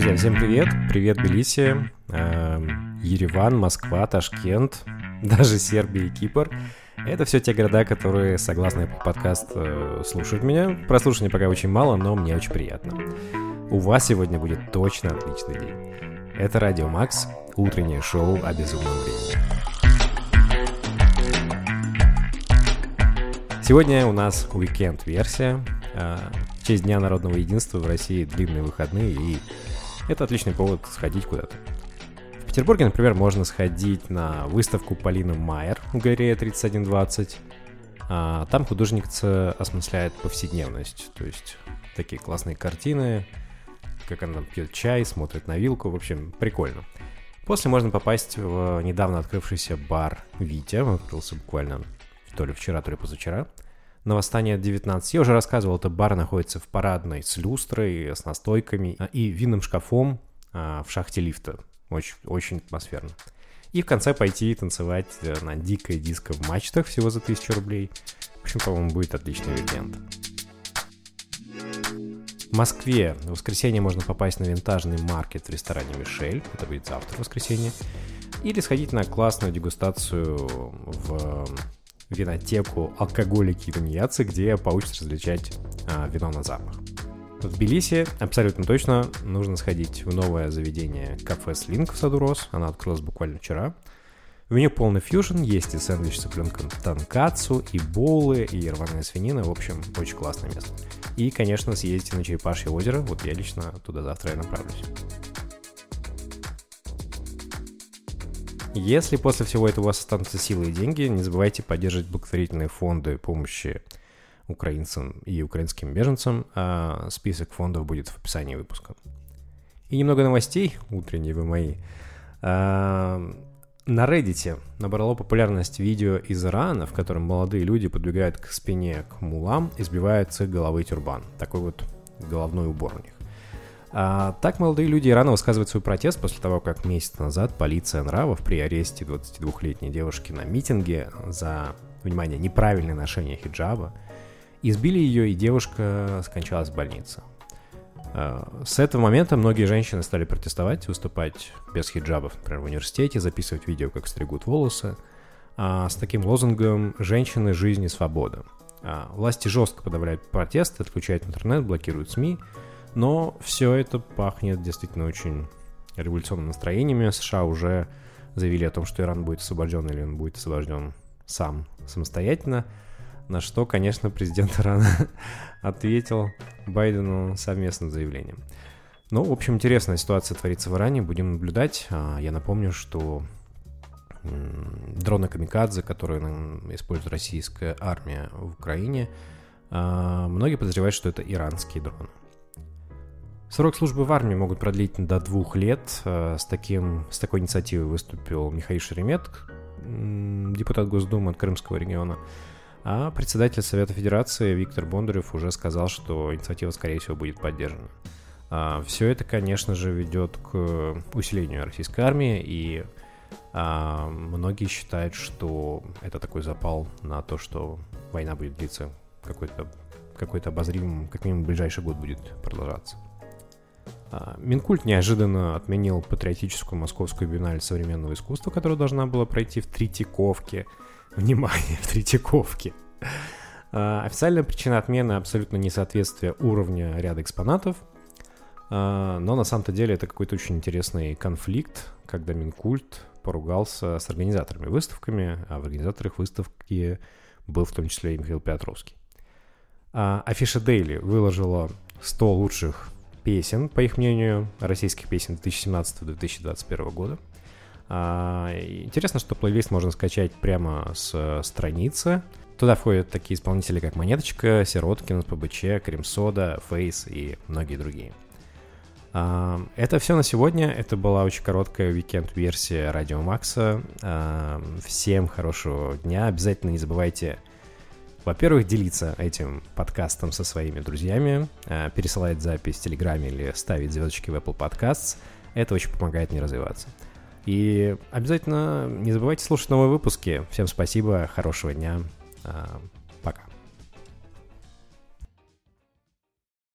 Друзья, всем привет! Привет, Тбилиси, э, Ереван, Москва, Ташкент, даже Сербия и Кипр. Это все те города, которые, согласно подкаст, э, слушают меня. Прослушивания пока очень мало, но мне очень приятно. У вас сегодня будет точно отличный день. Это Радио Макс, утреннее шоу о безумном времени. Сегодня у нас уикенд-версия. Э, в честь Дня народного единства в России длинные выходные, и это отличный повод сходить куда-то. В Петербурге, например, можно сходить на выставку Полины Майер в галерее 3120. А, там художница осмысляет повседневность, то есть такие классные картины, как она пьет чай, смотрит на вилку, в общем, прикольно. После можно попасть в недавно открывшийся бар «Витя», он открылся буквально то ли вчера, то ли позавчера, на Восстание 19. Я уже рассказывал, этот бар находится в парадной с люстрой, с настойками и винным шкафом а, в шахте лифта. Очень, очень атмосферно. И в конце пойти танцевать э, на дикой диско в мачтах всего за 1000 рублей. В общем, по-моему, будет отличный уикенд. В Москве в воскресенье можно попасть на винтажный маркет в ресторане «Мишель». Это будет завтра, в воскресенье. Или сходить на классную дегустацию в винотеку «Алкоголики и тунеядцы», где получится различать а, вино на запах. В Тбилиси абсолютно точно нужно сходить в новое заведение кафе Слинг в саду Рос. Она открылась буквально вчера. В меню полный фьюжн, есть и сэндвич с цыпленком танкацу, и боулы, и рваная свинина. В общем, очень классное место. И, конечно, съездите на Черепашье озеро. Вот я лично туда завтра и направлюсь. Если после всего этого у вас останутся силы и деньги, не забывайте поддерживать благотворительные фонды помощи украинцам и украинским беженцам. А список фондов будет в описании выпуска. И немного новостей, утренние вы мои. А, на Reddit набрало популярность видео из Ирана, в котором молодые люди подбегают к спине к мулам и сбивают с их головы тюрбан. Такой вот головной убор у них. А, так молодые люди Ирана высказывают свой протест после того, как месяц назад полиция нравов при аресте 22-летней девушки на митинге за, внимание, неправильное ношение хиджаба избили ее, и девушка скончалась в больнице. А, с этого момента многие женщины стали протестовать, выступать без хиджабов, например, в университете, записывать видео, как стригут волосы, а с таким лозунгом «Женщины, жизнь и свобода». А, власти жестко подавляют протесты, отключают интернет, блокируют СМИ, но все это пахнет действительно очень революционными настроениями. США уже заявили о том, что Иран будет освобожден или он будет освобожден сам самостоятельно. На что, конечно, президент Ирана ответил Байдену совместным заявлением. Ну, в общем, интересная ситуация творится в Иране, будем наблюдать. А, я напомню, что дроны Камикадзе, которые использует российская армия в Украине, а, многие подозревают, что это иранские дроны. Срок службы в армии могут продлить до двух лет. Э, с, таким, с такой инициативой выступил Михаил Шеремет, депутат Госдумы от Крымского региона. А председатель Совета Федерации Виктор Бондарев уже сказал, что инициатива, скорее всего, будет поддержана. А, Все это, конечно же, ведет к усилению российской армии, и а, многие считают, что это такой запал на то, что война будет длиться какой-то какой-то обозримым, как минимум, ближайший год будет продолжаться. А, Минкульт неожиданно отменил патриотическую московскую биеннале современного искусства, которая должна была пройти в Третьяковке. Внимание, в Третьяковке. А, официальная причина отмены абсолютно несоответствие уровня ряда экспонатов, а, но на самом-то деле это какой-то очень интересный конфликт, когда Минкульт поругался с организаторами выставками, а в организаторах выставки был в том числе и Михаил Петровский. Афиша Дейли выложила 100 лучших песен, по их мнению, российских песен 2017-2021 года. А, интересно, что плейлист можно скачать прямо с страницы. Туда входят такие исполнители, как Монеточка, Сироткин, ПБЧ, Кремсода, Фейс и многие другие. А, это все на сегодня. Это была очень короткая уикенд-версия Радио Макса. А, всем хорошего дня. Обязательно не забывайте во-первых, делиться этим подкастом со своими друзьями, э, пересылать запись в Телеграме или ставить звездочки в Apple Podcasts. Это очень помогает мне развиваться. И обязательно не забывайте слушать новые выпуски. Всем спасибо, хорошего дня. Э,